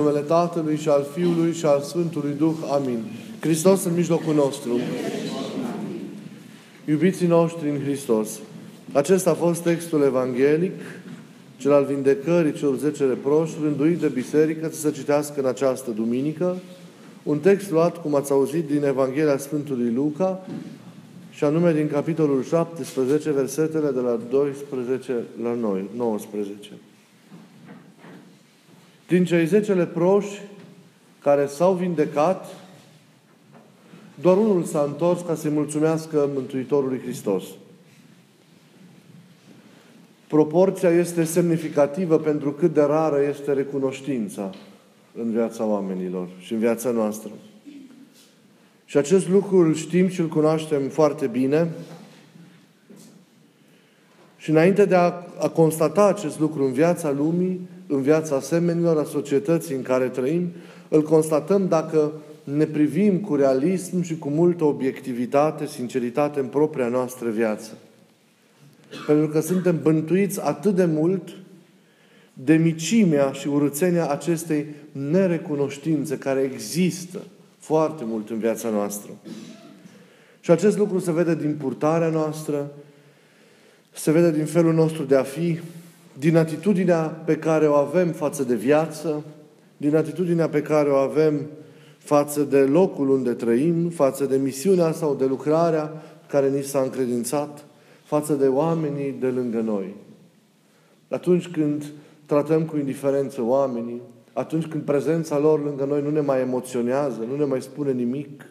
numele Tatălui și al Fiului și al Sfântului Duh. Amin. Hristos în mijlocul nostru. Iubiții noștri în Hristos. Acesta a fost textul evanghelic, cel al vindecării celor zece reproși, rânduit de biserică să se citească în această duminică. Un text luat, cum ați auzit, din Evanghelia Sfântului Luca, și anume din capitolul 17, versetele de la 12 la 19. Din cei zece leproși care s-au vindecat, doar unul s-a întors ca să-i mulțumească Mântuitorului Hristos. Proporția este semnificativă pentru cât de rară este recunoștința în viața oamenilor și în viața noastră. Și acest lucru îl știm și îl cunoaștem foarte bine. Și înainte de a, a constata acest lucru în viața lumii, în viața asemenilor, a societății în care trăim, îl constatăm dacă ne privim cu realism și cu multă obiectivitate, sinceritate în propria noastră viață. Pentru că suntem bântuiți atât de mult de micimea și urățenia acestei nerecunoștințe care există foarte mult în viața noastră. Și acest lucru se vede din purtarea noastră, se vede din felul nostru de a fi, din atitudinea pe care o avem față de viață, din atitudinea pe care o avem față de locul unde trăim, față de misiunea sau de lucrarea care ni s-a încredințat, față de oamenii de lângă noi. Atunci când tratăm cu indiferență oamenii, atunci când prezența lor lângă noi nu ne mai emoționează, nu ne mai spune nimic,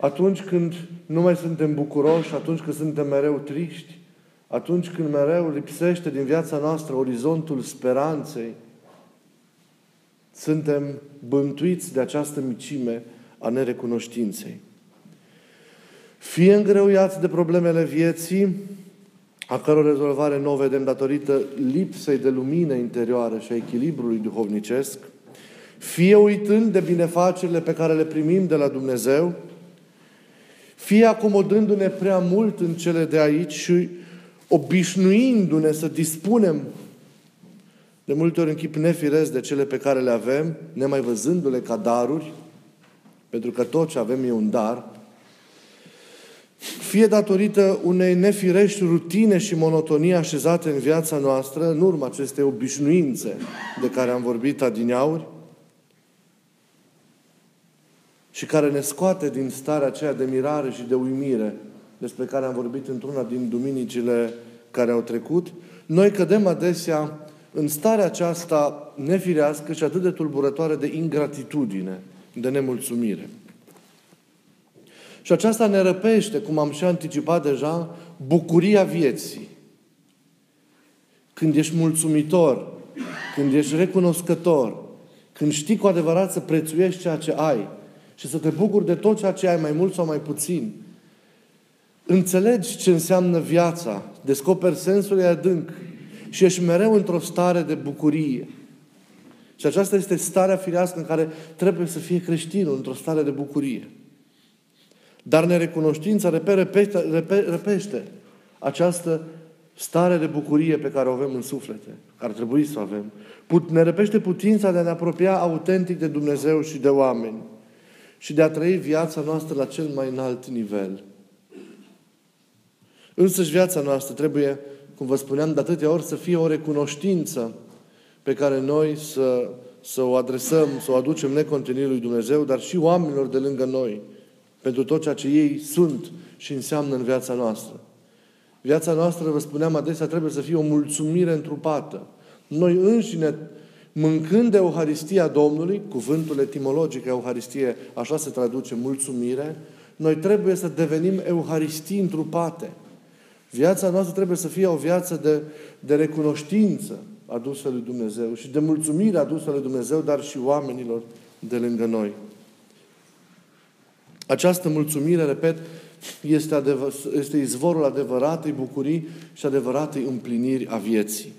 atunci când nu mai suntem bucuroși, atunci când suntem mereu triști, atunci când mereu lipsește din viața noastră orizontul speranței, suntem bântuiți de această micime a nerecunoștinței. Fie îngreuiați de problemele vieții, a căror rezolvare nu o vedem datorită lipsei de lumină interioară și a echilibrului duhovnicesc, fie uitând de binefacerile pe care le primim de la Dumnezeu, fie acomodându-ne prea mult în cele de aici și obișnuindu-ne să dispunem de multe ori în chip nefiresc de cele pe care le avem, nemai văzându-le ca daruri, pentru că tot ce avem e un dar, fie datorită unei nefirești rutine și monotonie așezate în viața noastră, în urma acestei obișnuințe de care am vorbit adineauri, și care ne scoate din starea aceea de mirare și de uimire despre care am vorbit într-una din duminicile care au trecut, noi cădem adesea în starea aceasta nefirească și atât de tulburătoare de ingratitudine, de nemulțumire. Și aceasta ne răpește, cum am și anticipat deja, bucuria vieții. Când ești mulțumitor, când ești recunoscător, când știi cu adevărat să prețuiești ceea ce ai și să te bucuri de tot ceea ce ai, mai mult sau mai puțin, înțelegi ce înseamnă viața, descoperi sensul ei adânc și ești mereu într-o stare de bucurie. Și aceasta este starea firească în care trebuie să fie creștinul, într-o stare de bucurie. Dar nerecunoștința repește, repește această stare de bucurie pe care o avem în suflete, care ar trebui să o avem. Put, ne repește putința de a ne apropia autentic de Dumnezeu și de oameni și de a trăi viața noastră la cel mai înalt nivel. Însăși viața noastră trebuie, cum vă spuneam de atâtea ori, să fie o recunoștință pe care noi să, să o adresăm, să o aducem necontenit lui Dumnezeu, dar și oamenilor de lângă noi pentru tot ceea ce ei sunt și înseamnă în viața noastră. Viața noastră, vă spuneam adesea, trebuie să fie o mulțumire întrupată. Noi înșine, mâncând de Euharistia Domnului, cuvântul etimologic Euharistie, așa se traduce, mulțumire, noi trebuie să devenim Euharistii întrupate. Viața noastră trebuie să fie o viață de, de recunoștință adusă lui Dumnezeu și de mulțumire adusă lui Dumnezeu, dar și oamenilor de lângă noi. Această mulțumire, repet, este, adevăr, este izvorul adevăratei bucurii și adevăratei împliniri a vieții.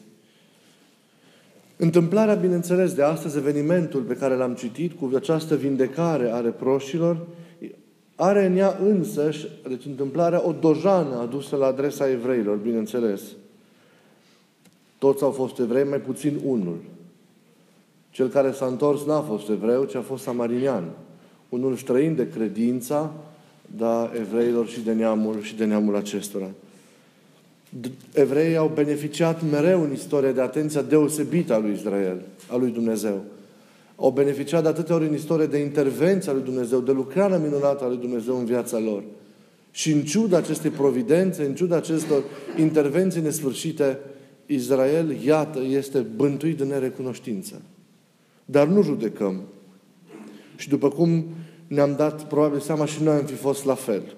Întâmplarea, bineînțeles, de astăzi, evenimentul pe care l-am citit, cu această vindecare a reproșilor, are în ea însăși, deci întâmplarea, o dojană adusă la adresa evreilor, bineînțeles. Toți au fost evrei, mai puțin unul. Cel care s-a întors n-a fost evreu, ci a fost samarinian. Unul străin de credința, da, evreilor și de neamul, și de neamul acestora. Evreii au beneficiat mereu în istorie de atenția deosebită a lui Israel, a lui Dumnezeu. Au beneficiat de atâtea ori în istorie de intervenția lui Dumnezeu, de lucrarea minunată a lui Dumnezeu în viața lor. Și în ciuda acestei providențe, în ciuda acestor intervenții nesfârșite, Israel, iată, este bântuit de nerecunoștință. Dar nu judecăm. Și după cum ne-am dat probabil seama și noi am fi fost la fel.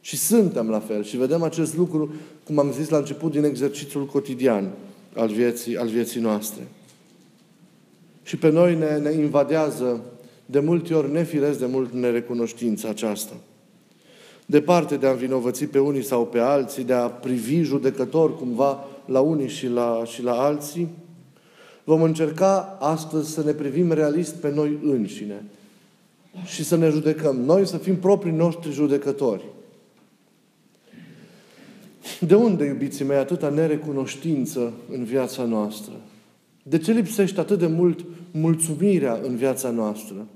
Și suntem la fel. Și vedem acest lucru, cum am zis la început, din exercițiul cotidian al vieții, al vieții noastre. Și pe noi ne, ne invadează de multe ori nefiresc de mult nerecunoștința aceasta. Departe de a învinovăți pe unii sau pe alții, de a privi judecător cumva la unii și la, și la alții, vom încerca astăzi să ne privim realist pe noi înșine și să ne judecăm. Noi să fim proprii noștri judecători. De unde, iubiții mei, atâta nerecunoștință în viața noastră? De ce lipsește atât de mult mulțumirea în viața noastră?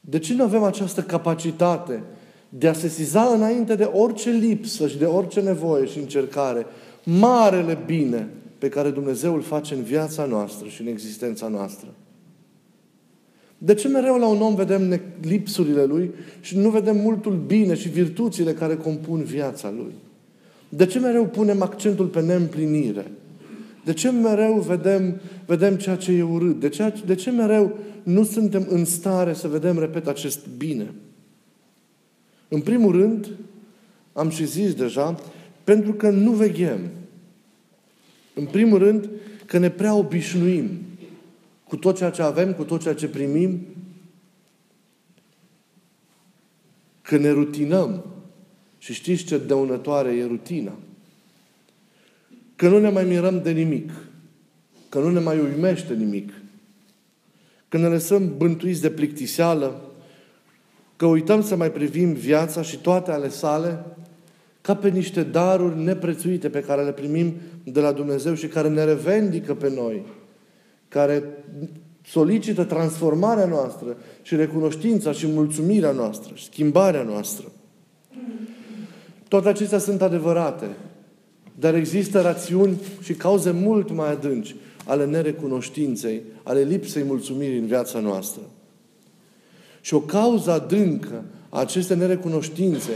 De ce nu avem această capacitate de a sesiza înainte de orice lipsă și de orice nevoie și încercare marele bine pe care Dumnezeu îl face în viața noastră și în existența noastră? De ce mereu la un om vedem lipsurile lui și nu vedem multul bine și virtuțile care compun viața lui? De ce mereu punem accentul pe neîmplinire? De ce mereu vedem, vedem ceea ce e urât? De ce, de ce mereu nu suntem în stare să vedem, repet, acest bine? În primul rând, am și zis deja, pentru că nu veghem. În primul rând, că ne prea obișnuim cu tot ceea ce avem, cu tot ceea ce primim, că ne rutinăm. Și știți ce dăunătoare e rutina? Că nu ne mai mirăm de nimic. Că nu ne mai uimește nimic. Că ne lăsăm bântuiți de plictiseală. Că uităm să mai privim viața și toate ale sale ca pe niște daruri neprețuite pe care le primim de la Dumnezeu și care ne revendică pe noi. Care solicită transformarea noastră și recunoștința și mulțumirea noastră și schimbarea noastră. Toate acestea sunt adevărate. Dar există rațiuni și cauze mult mai adânci ale nerecunoștinței, ale lipsei mulțumirii în viața noastră. Și o cauză adâncă a acestei nerecunoștințe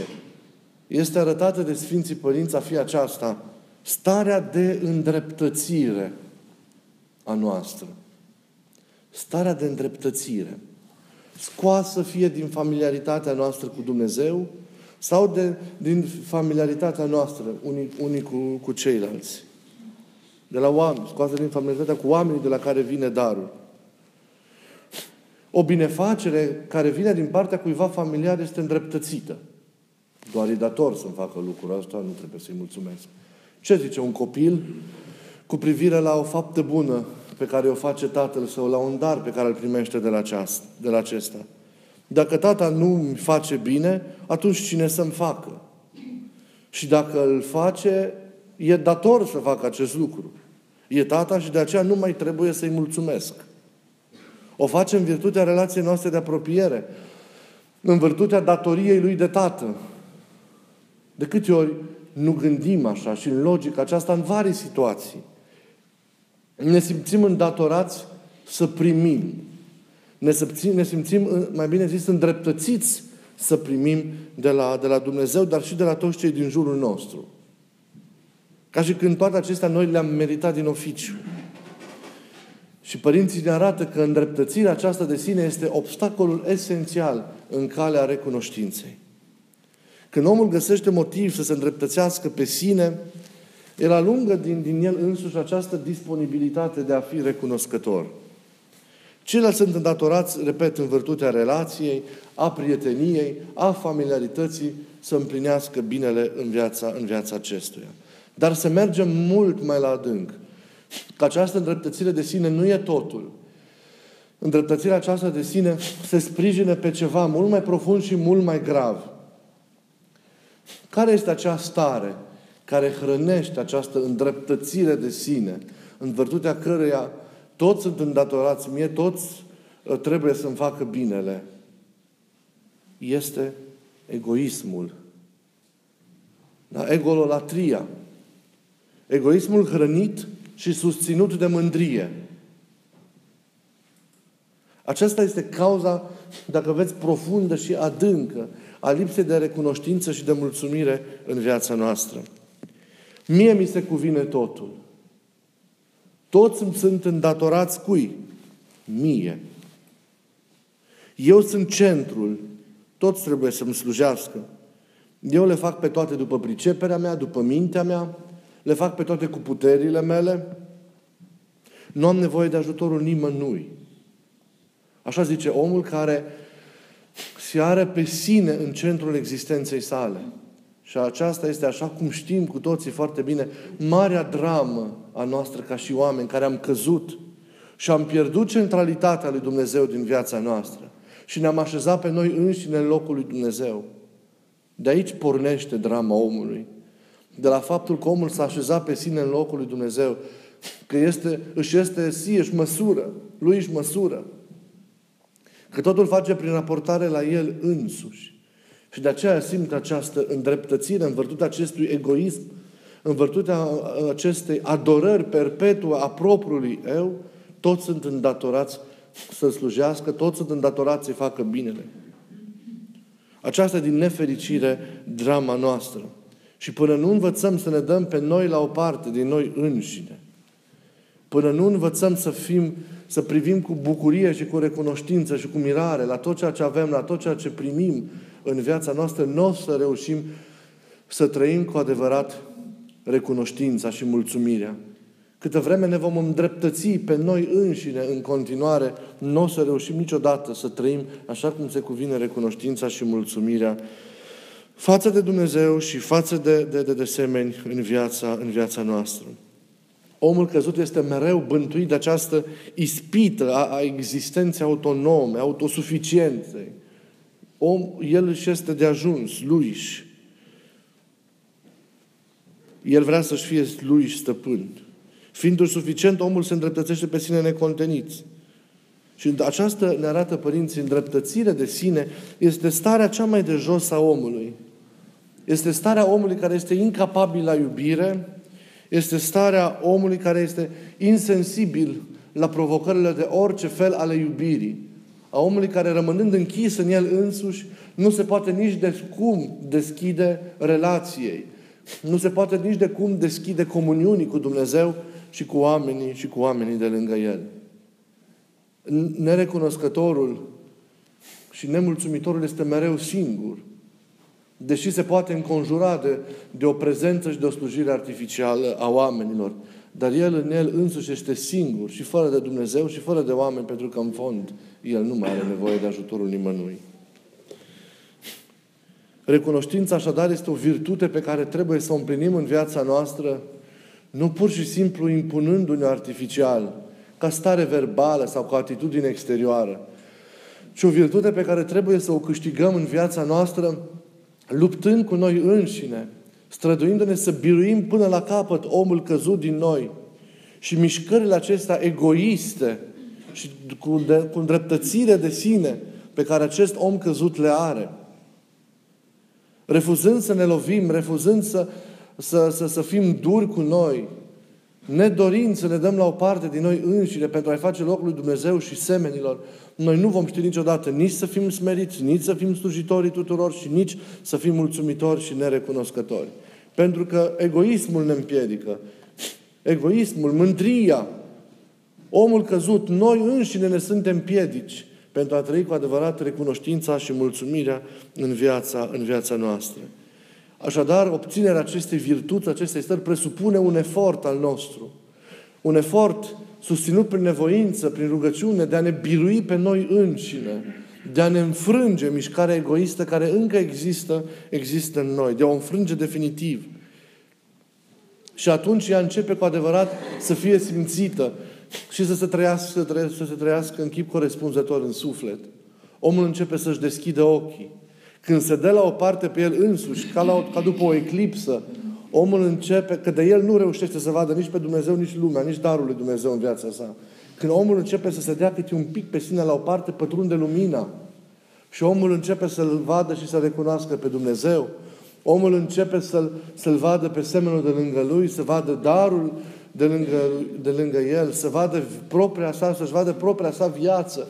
este arătată de Sfinții Părinți a fi aceasta, starea de îndreptățire a noastră. Starea de îndreptățire. Scoasă fie din familiaritatea noastră cu Dumnezeu, sau de, din familiaritatea noastră, unii, unii cu, cu ceilalți. De la oameni, scoasă din familiaritatea cu oamenii de la care vine darul. O binefacere care vine din partea cuiva familiar este îndreptățită. Doar e dator să-mi facă lucrul ăsta, nu trebuie să-i mulțumesc. Ce zice un copil cu privire la o faptă bună pe care o face tatăl sau la un dar pe care îl primește de la, aceast, de la acesta? Dacă tata nu îmi face bine, atunci cine să-mi facă? Și dacă îl face, e dator să facă acest lucru. E tata și de aceea nu mai trebuie să-i mulțumesc. O face în virtutea relației noastre de apropiere, în virtutea datoriei lui de tată. De câte ori nu gândim așa și în logică aceasta în vari situații. Ne simțim îndatorați să primim. Ne simțim, ne simțim, mai bine zis, îndreptățiți să primim de la, de la Dumnezeu, dar și de la toți cei din jurul nostru. Ca și când toate acestea noi le-am meritat din oficiu. Și părinții ne arată că îndreptățirea aceasta de sine este obstacolul esențial în calea recunoștinței. Când omul găsește motiv să se îndreptățească pe sine, el alungă din, din el însuși această disponibilitate de a fi recunoscător. Ceilalți sunt îndatorați, repet, în virtutea relației, a prieteniei, a familiarității, să împlinească binele în viața, în viața acestuia. Dar să mergem mult mai la adânc. Că această îndreptățire de sine nu e totul. Îndreptățirea aceasta de sine se sprijine pe ceva mult mai profund și mult mai grav. Care este acea stare care hrănește această îndreptățire de sine, în virtutea căreia toți sunt îndatorați mie, toți uh, trebuie să-mi facă binele. Este egoismul. Da? Egololatria. Egoismul hrănit și susținut de mândrie. Aceasta este cauza, dacă veți, profundă și adâncă a lipsei de recunoștință și de mulțumire în viața noastră. Mie mi se cuvine totul. Toți îmi sunt îndatorați cui? Mie. Eu sunt centrul. Toți trebuie să-mi slujească. Eu le fac pe toate după priceperea mea, după mintea mea, le fac pe toate cu puterile mele. Nu am nevoie de ajutorul nimănui. Așa zice omul care se are pe sine în centrul existenței sale. Și aceasta este, așa cum știm cu toții foarte bine, marea dramă a noastră ca și oameni care am căzut și am pierdut centralitatea lui Dumnezeu din viața noastră și ne-am așezat pe noi înșine în locul lui Dumnezeu. De aici pornește drama omului. De la faptul că omul s-a așezat pe sine în locul lui Dumnezeu, că este, își este sie, își măsură, lui își măsură. Că totul face prin raportare la el însuși. Și de aceea simt această îndreptățire în virtutea acestui egoism, în virtutea acestei adorări perpetue a propriului eu, toți sunt îndatorați să slujească, toți sunt îndatorați să facă binele. Aceasta din nefericire drama noastră. Și până nu învățăm să ne dăm pe noi la o parte din noi înșine, până nu învățăm să fim, să privim cu bucurie și cu recunoștință și cu mirare la tot ceea ce avem, la tot ceea ce primim în viața noastră, nu o să reușim să trăim cu adevărat recunoștința și mulțumirea. Câtă vreme ne vom îndreptăți pe noi înșine în continuare, nu o să reușim niciodată să trăim așa cum se cuvine recunoștința și mulțumirea față de Dumnezeu și față de, de, de, de semeni în viața, în viața noastră. Omul căzut este mereu bântuit de această ispită a, a existenței autonome, autosuficienței. Om, el își este de ajuns, lui El vrea să-și fie lui stăpân. Fiindu suficient, omul se îndreptățește pe sine necontenit. Și aceasta ne arată părinții, îndreptățire de sine este starea cea mai de jos a omului. Este starea omului care este incapabil la iubire, este starea omului care este insensibil la provocările de orice fel ale iubirii. A omului care, rămânând închis în el însuși, nu se poate nici de cum deschide relației. Nu se poate nici de cum deschide comuniunii cu Dumnezeu și cu oamenii și cu oamenii de lângă el. Nerecunoscătorul și nemulțumitorul este mereu singur. Deși se poate înconjura de, de o prezență și de o slujire artificială a oamenilor. Dar el în el însuși este singur și fără de Dumnezeu și fără de oameni, pentru că în fond el nu mai are nevoie de ajutorul nimănui. Recunoștința așadar este o virtute pe care trebuie să o împlinim în viața noastră, nu pur și simplu impunându-ne artificial, ca stare verbală sau ca atitudine exterioară, ci o virtute pe care trebuie să o câștigăm în viața noastră, luptând cu noi înșine, străduindu-ne să biruim până la capăt omul căzut din noi și mișcările acestea egoiste și cu, de, cu îndreptățire de sine pe care acest om căzut le are. Refuzând să ne lovim, refuzând să, să, să, să fim duri cu noi, nedorind să ne dăm la o parte din noi înșine pentru a-i face locul lui Dumnezeu și semenilor, noi nu vom ști niciodată nici să fim smeriți, nici să fim slujitorii tuturor și nici să fim mulțumitori și nerecunoscători. Pentru că egoismul ne împiedică. Egoismul, mândria, omul căzut, noi înșine ne suntem piedici pentru a trăi cu adevărat recunoștința și mulțumirea în viața, în viața noastră. Așadar, obținerea acestei virtuți, acestei stări, presupune un efort al nostru. Un efort susținut prin nevoință, prin rugăciune, de a ne birui pe noi înșine, de a ne înfrânge mișcarea egoistă care încă există, există în noi, de a o înfrânge definitiv. Și atunci ea începe cu adevărat să fie simțită și să se trăiască, să, trăiască, să se trăiască în chip corespunzător în suflet. Omul începe să-și deschidă ochii. Când se dă la o parte pe el însuși, ca, la o, ca după o eclipsă, omul începe, că de el nu reușește să vadă nici pe Dumnezeu, nici lumea, nici darul lui Dumnezeu în viața sa. Când omul începe să se dea câte un pic pe sine la o parte, pătrunde lumina. Și omul începe să-L vadă și să recunoască pe Dumnezeu. Omul începe să-L, să-L vadă pe semenul de lângă Lui, să vadă darul de lângă, de lângă El, să vadă propria sa, să-și vadă propria sa viață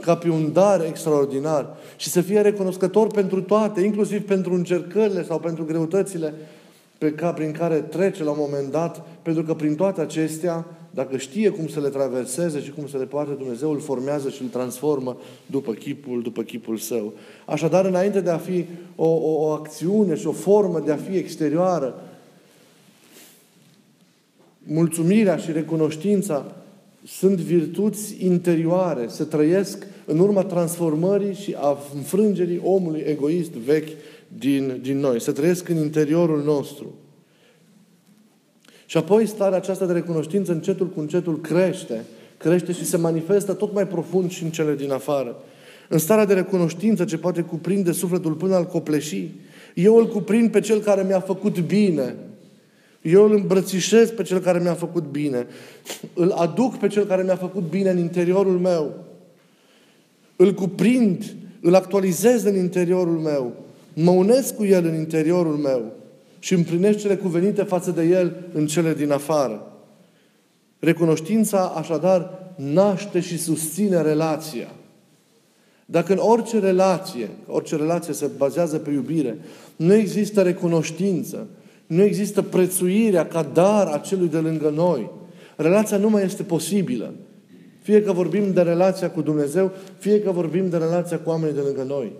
ca pe un dar extraordinar și să fie recunoscător pentru toate, inclusiv pentru încercările sau pentru greutățile pe ca, prin care trece la un moment dat, pentru că prin toate acestea, dacă știe cum să le traverseze și cum să le poate, Dumnezeu îl formează și îl transformă după chipul, după chipul său. Așadar, înainte de a fi o, o, o acțiune și o formă de a fi exterioară, mulțumirea și recunoștința sunt virtuți interioare, se trăiesc în urma transformării și a înfrângerii omului egoist vechi din, din noi. Se trăiesc în interiorul nostru. Și apoi starea aceasta de recunoștință încetul cu încetul crește. Crește și se manifestă tot mai profund și în cele din afară. În starea de recunoștință ce poate cuprinde sufletul până al copleșii, eu îl cuprind pe cel care mi-a făcut bine. Eu îl îmbrățișez pe cel care mi-a făcut bine. Îl aduc pe cel care mi-a făcut bine în interiorul meu. Îl cuprind, îl actualizez în interiorul meu. Mă unesc cu el în interiorul meu și împlinesc cele cuvenite față de el în cele din afară. Recunoștința, așadar, naște și susține relația. Dacă în orice relație, orice relație se bazează pe iubire, nu există recunoștință, nu există prețuirea ca dar a celui de lângă noi. Relația nu mai este posibilă. Fie că vorbim de relația cu Dumnezeu, fie că vorbim de relația cu oamenii de lângă noi.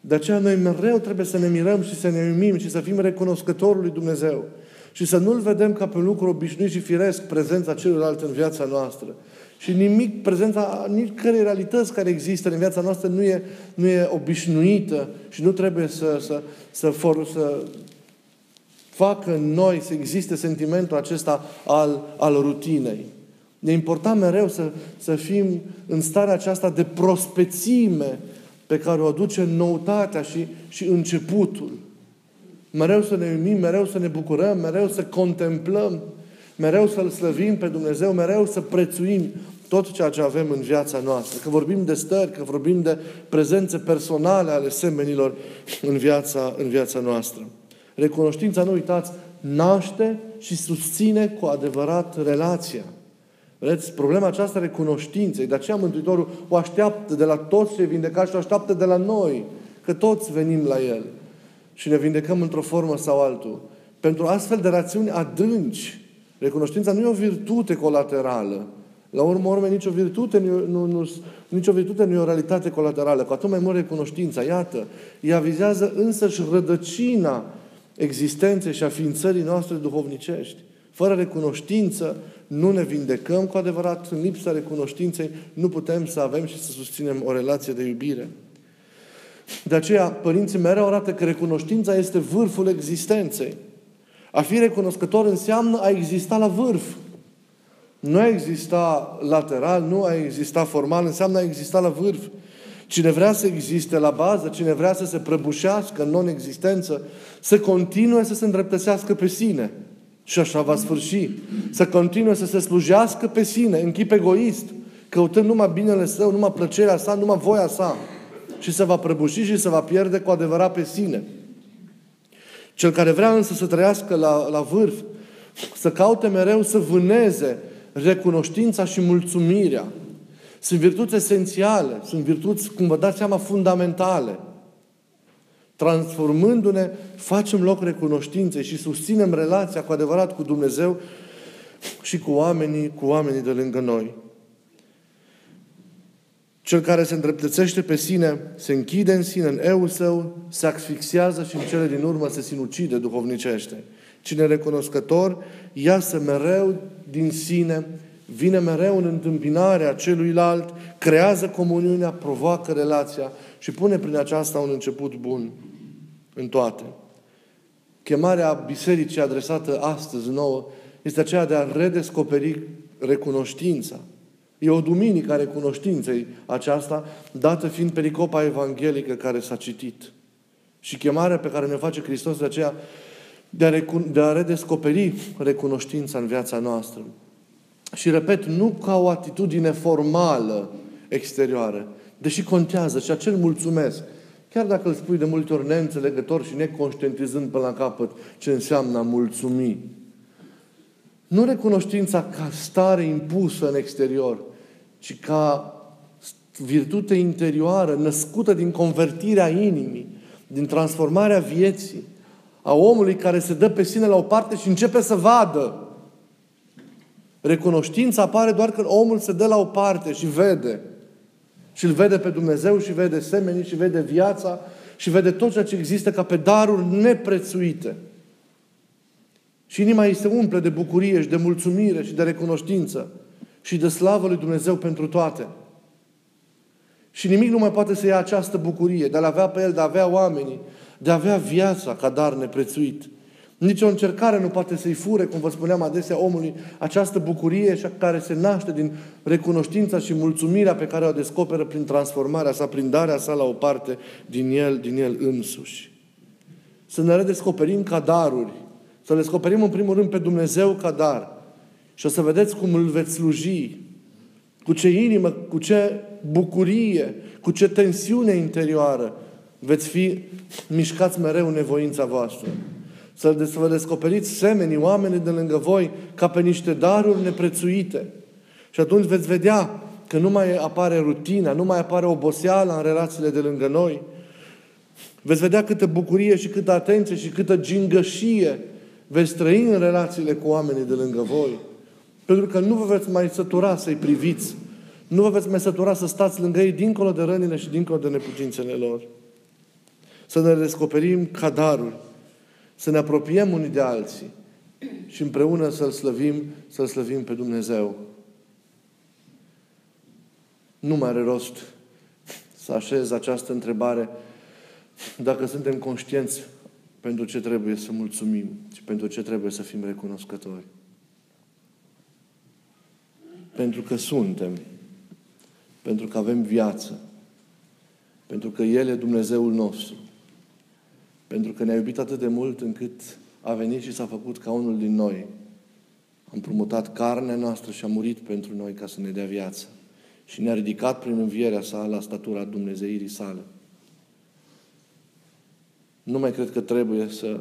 De aceea noi mereu trebuie să ne mirăm și să ne umim și să fim recunoscători lui Dumnezeu. Și să nu-L vedem ca pe un lucru obișnuit și firesc prezența celuilalt în viața noastră. Și nimic, prezența nici care realități care există în viața noastră nu e, nu e obișnuită și nu trebuie să, să, să, for, să facă în noi să existe sentimentul acesta al, al rutinei. E important mereu să, să fim în starea aceasta de prospețime pe care o aduce noutatea și, și începutul. Mereu să ne umim, mereu să ne bucurăm, mereu să contemplăm, mereu să-L slăvim pe Dumnezeu, mereu să prețuim tot ceea ce avem în viața noastră. Că vorbim de stări, că vorbim de prezențe personale ale semenilor în viața, în viața noastră. Recunoștința, nu uitați, naște și susține cu adevărat relația. Vedeți, problema aceasta recunoștinței. De aceea Mântuitorul o așteaptă de la toți cei vindecați și o așteaptă de la noi. Că toți venim la El. Și ne vindecăm într-o formă sau altul. Pentru astfel de rațiuni adânci, recunoștința nu e o virtute colaterală. La urmă urme, nicio virtute nu, nu, nu, nicio virtute nu e o realitate colaterală. Cu atât mai mult recunoștința. Iată, ea vizează însăși rădăcina existenței și a ființării noastre duhovnicești. Fără recunoștință nu ne vindecăm cu adevărat, în lipsa recunoștinței nu putem să avem și să susținem o relație de iubire. De aceea, părinții mereu arată că recunoștința este vârful existenței. A fi recunoscător înseamnă a exista la vârf. Nu a exista lateral, nu a exista formal, înseamnă a exista la vârf. Cine vrea să existe la bază, cine vrea să se prăbușească în non-existență, să continue să se îndreptățească pe sine. Și așa va sfârși. Să continue să se slujească pe sine, în chip egoist, căutând numai binele său, numai plăcerea sa, numai voia sa. Și se va prăbuși și se va pierde cu adevărat pe sine. Cel care vrea însă să trăiască la, la vârf, să caute mereu să vâneze recunoștința și mulțumirea. Sunt virtuți esențiale, sunt virtuți, cum vă dați seama, fundamentale. Transformându-ne, facem loc recunoștinței și susținem relația cu adevărat cu Dumnezeu și cu oamenii, cu oamenii de lângă noi. Cel care se îndreptățește pe sine, se închide în sine, în eu său, se asfixiază și în cele din urmă se sinucide duhovnicește. Cine recunoscător, iasă mereu din sine, vine mereu în întâmpinarea celuilalt, creează comuniunea, provoacă relația și pune prin aceasta un început bun în toate. Chemarea bisericii adresată astăzi nouă este aceea de a redescoperi recunoștința. E o duminică a recunoștinței aceasta, dată fiind pericopa evanghelică care s-a citit. Și chemarea pe care ne face Hristos de aceea de a, de a redescoperi recunoștința în viața noastră. Și repet, nu ca o atitudine formală exterioară, deși contează și acel mulțumesc. Chiar dacă îl spui de multe ori neînțelegător și neconștientizând până la capăt ce înseamnă a mulțumi. Nu recunoștința ca stare impusă în exterior, ci ca virtute interioară, născută din convertirea inimii, din transformarea vieții, a omului care se dă pe sine la o parte și începe să vadă. Recunoștința apare doar când omul se dă la o parte și vede. Și îl vede pe Dumnezeu și vede semenii și vede viața și vede tot ceea ce există ca pe daruri neprețuite. Și inima îi se umple de bucurie și de mulțumire și de recunoștință și de slavă lui Dumnezeu pentru toate. Și nimic nu mai poate să ia această bucurie de a avea pe el, de a avea oamenii, de a avea viața ca dar neprețuit. Nici o încercare nu poate să-i fure, cum vă spuneam adesea, omului această bucurie care se naște din recunoștința și mulțumirea pe care o descoperă prin transformarea sa, prin darea sa la o parte din el, din el însuși. Să ne redescoperim ca daruri, să le descoperim în primul rând pe Dumnezeu ca dar. Și o să vedeți cum îl veți sluji, cu ce inimă, cu ce bucurie, cu ce tensiune interioară veți fi mișcați mereu în nevoința voastră. Să vă descoperiți semenii, oamenii de lângă voi, ca pe niște daruri neprețuite. Și atunci veți vedea că nu mai apare rutina, nu mai apare oboseala în relațiile de lângă noi. Veți vedea câtă bucurie și câtă atenție și câtă gingășie veți trăi în relațiile cu oamenii de lângă voi. Pentru că nu vă veți mai sătura să-i priviți. Nu vă veți mai sătura să stați lângă ei dincolo de rănile și dincolo de neputințele lor. Să ne descoperim ca daruri să ne apropiem unii de alții și împreună să-L slăvim, să-L slăvim pe Dumnezeu. Nu mai are rost să așez această întrebare dacă suntem conștienți pentru ce trebuie să mulțumim și pentru ce trebuie să fim recunoscători. Pentru că suntem, pentru că avem viață, pentru că El e Dumnezeul nostru, pentru că ne-a iubit atât de mult încât a venit și s-a făcut ca unul din noi. Am promutat carnea noastră și a murit pentru noi ca să ne dea viață. Și ne-a ridicat prin învierea sa la statura Dumnezeirii sale. Nu mai cred că trebuie să,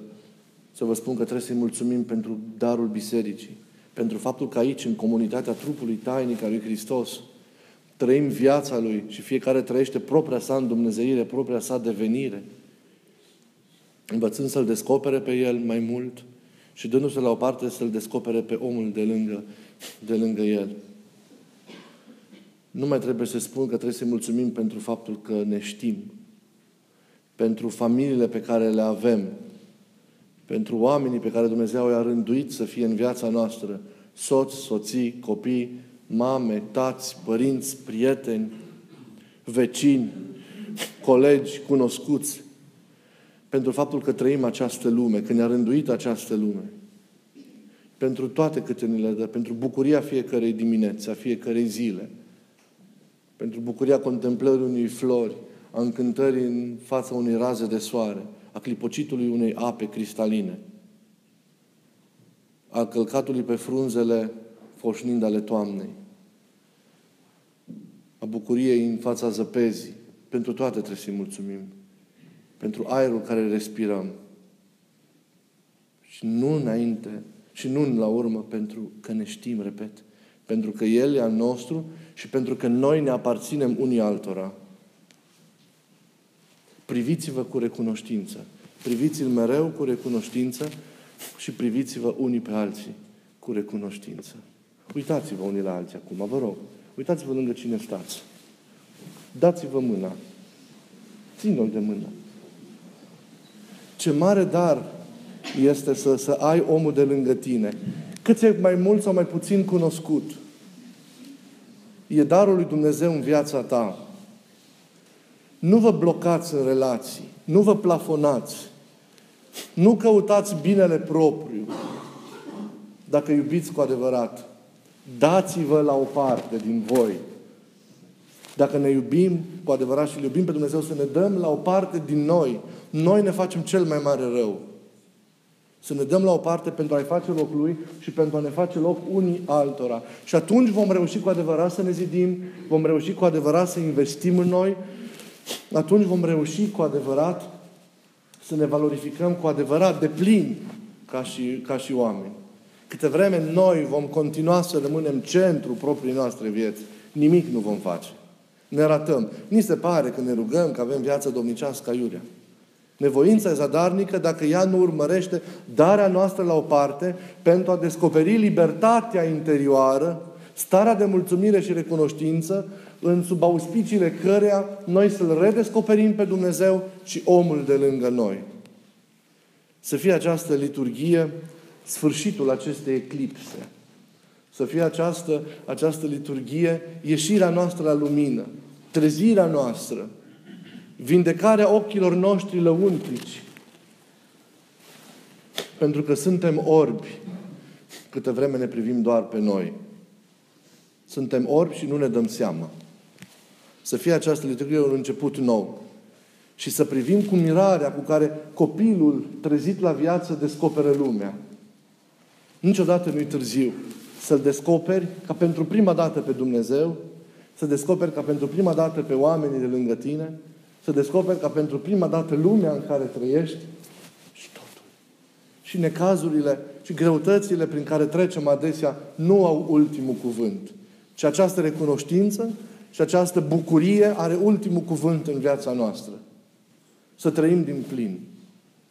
să vă spun că trebuie să-i mulțumim pentru darul bisericii. Pentru faptul că aici, în comunitatea trupului tainic al lui Hristos, trăim viața Lui și fiecare trăiește propria sa în Dumnezeire, propria sa devenire învățând să-L descopere pe El mai mult și dându-se la o parte să-L descopere pe omul de lângă, de lângă El. Nu mai trebuie să spun că trebuie să-i mulțumim pentru faptul că ne știm, pentru familiile pe care le avem, pentru oamenii pe care Dumnezeu i-a rânduit să fie în viața noastră, soți, soții, copii, mame, tați, părinți, prieteni, vecini, colegi, cunoscuți, pentru faptul că trăim această lume, că ne-a rânduit această lume. Pentru toate câte ne le dă, pentru bucuria fiecarei dimineți, a fiecarei zile, pentru bucuria contemplării unei flori, a încântării în fața unei raze de soare, a clipocitului unei ape cristaline, a călcatului pe frunzele foșnind ale toamnei, a bucuriei în fața zăpezii. Pentru toate trebuie să-i mulțumim pentru aerul care respirăm. Și nu înainte, și nu la urmă, pentru că ne știm, repet, pentru că El e al nostru și pentru că noi ne aparținem unii altora. Priviți-vă cu recunoștință. Priviți-l mereu cu recunoștință și priviți-vă unii pe alții cu recunoștință. Uitați-vă unii la alții acum, vă rog. Uitați-vă lângă cine stați. Dați-vă mâna. Țin-o de mână. Ce mare dar este să, să ai omul de lângă tine. Cât e mai mult sau mai puțin cunoscut. E darul lui Dumnezeu în viața ta. Nu vă blocați în relații. Nu vă plafonați. Nu căutați binele propriu. Dacă iubiți cu adevărat, dați-vă la o parte din voi. Dacă ne iubim cu adevărat și iubim pe Dumnezeu, să ne dăm la o parte din noi noi ne facem cel mai mare rău. Să ne dăm la o parte pentru a-i face loc Lui și pentru a ne face loc unii altora. Și atunci vom reuși cu adevărat să ne zidim, vom reuși cu adevărat să investim în noi, atunci vom reuși cu adevărat să ne valorificăm cu adevărat de plin ca și, ca și oameni. Câte vreme noi vom continua să rămânem centru proprii noastre vieți, nimic nu vom face. Ne ratăm. Ni se pare că ne rugăm că avem viață domnicească aiurea. Nevoința e zadarnică dacă ea nu urmărește darea noastră la o parte pentru a descoperi libertatea interioară, starea de mulțumire și recunoștință în sub auspiciile căreia noi să-L redescoperim pe Dumnezeu și omul de lângă noi. Să fie această liturghie sfârșitul acestei eclipse. Să fie această, această liturghie ieșirea noastră la lumină, trezirea noastră, vindecarea ochilor noștri lăuntrici. Pentru că suntem orbi câte vreme ne privim doar pe noi. Suntem orbi și nu ne dăm seama. Să fie această liturghie un început nou. Și să privim cu mirarea cu care copilul trezit la viață descoperă lumea. Niciodată nu-i târziu să-L descoperi ca pentru prima dată pe Dumnezeu, să descoperi ca pentru prima dată pe oamenii de lângă tine, să descoperi ca pentru prima dată lumea în care trăiești și totul. Și necazurile și greutățile prin care trecem adesea nu au ultimul cuvânt. Și această recunoștință și această bucurie are ultimul cuvânt în viața noastră. Să trăim din plin.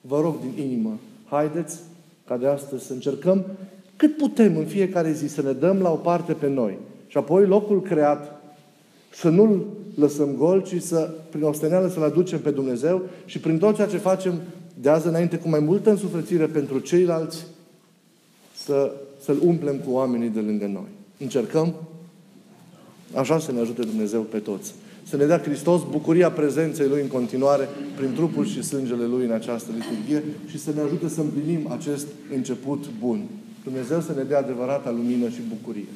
Vă rog din inimă, haideți ca de astăzi să încercăm cât putem în fiecare zi să ne dăm la o parte pe noi. Și apoi locul creat să nu-l lăsăm gol, ci să, prin osteneală, să-L aducem pe Dumnezeu și prin tot ceea ce facem de azi înainte cu mai multă însuflețire pentru ceilalți, să, să-L umplem cu oamenii de lângă noi. Încercăm? Așa să ne ajute Dumnezeu pe toți. Să ne dea Hristos bucuria prezenței Lui în continuare prin trupul și sângele Lui în această liturghie și să ne ajute să împlinim acest început bun. Dumnezeu să ne dea adevărata lumină și bucurie.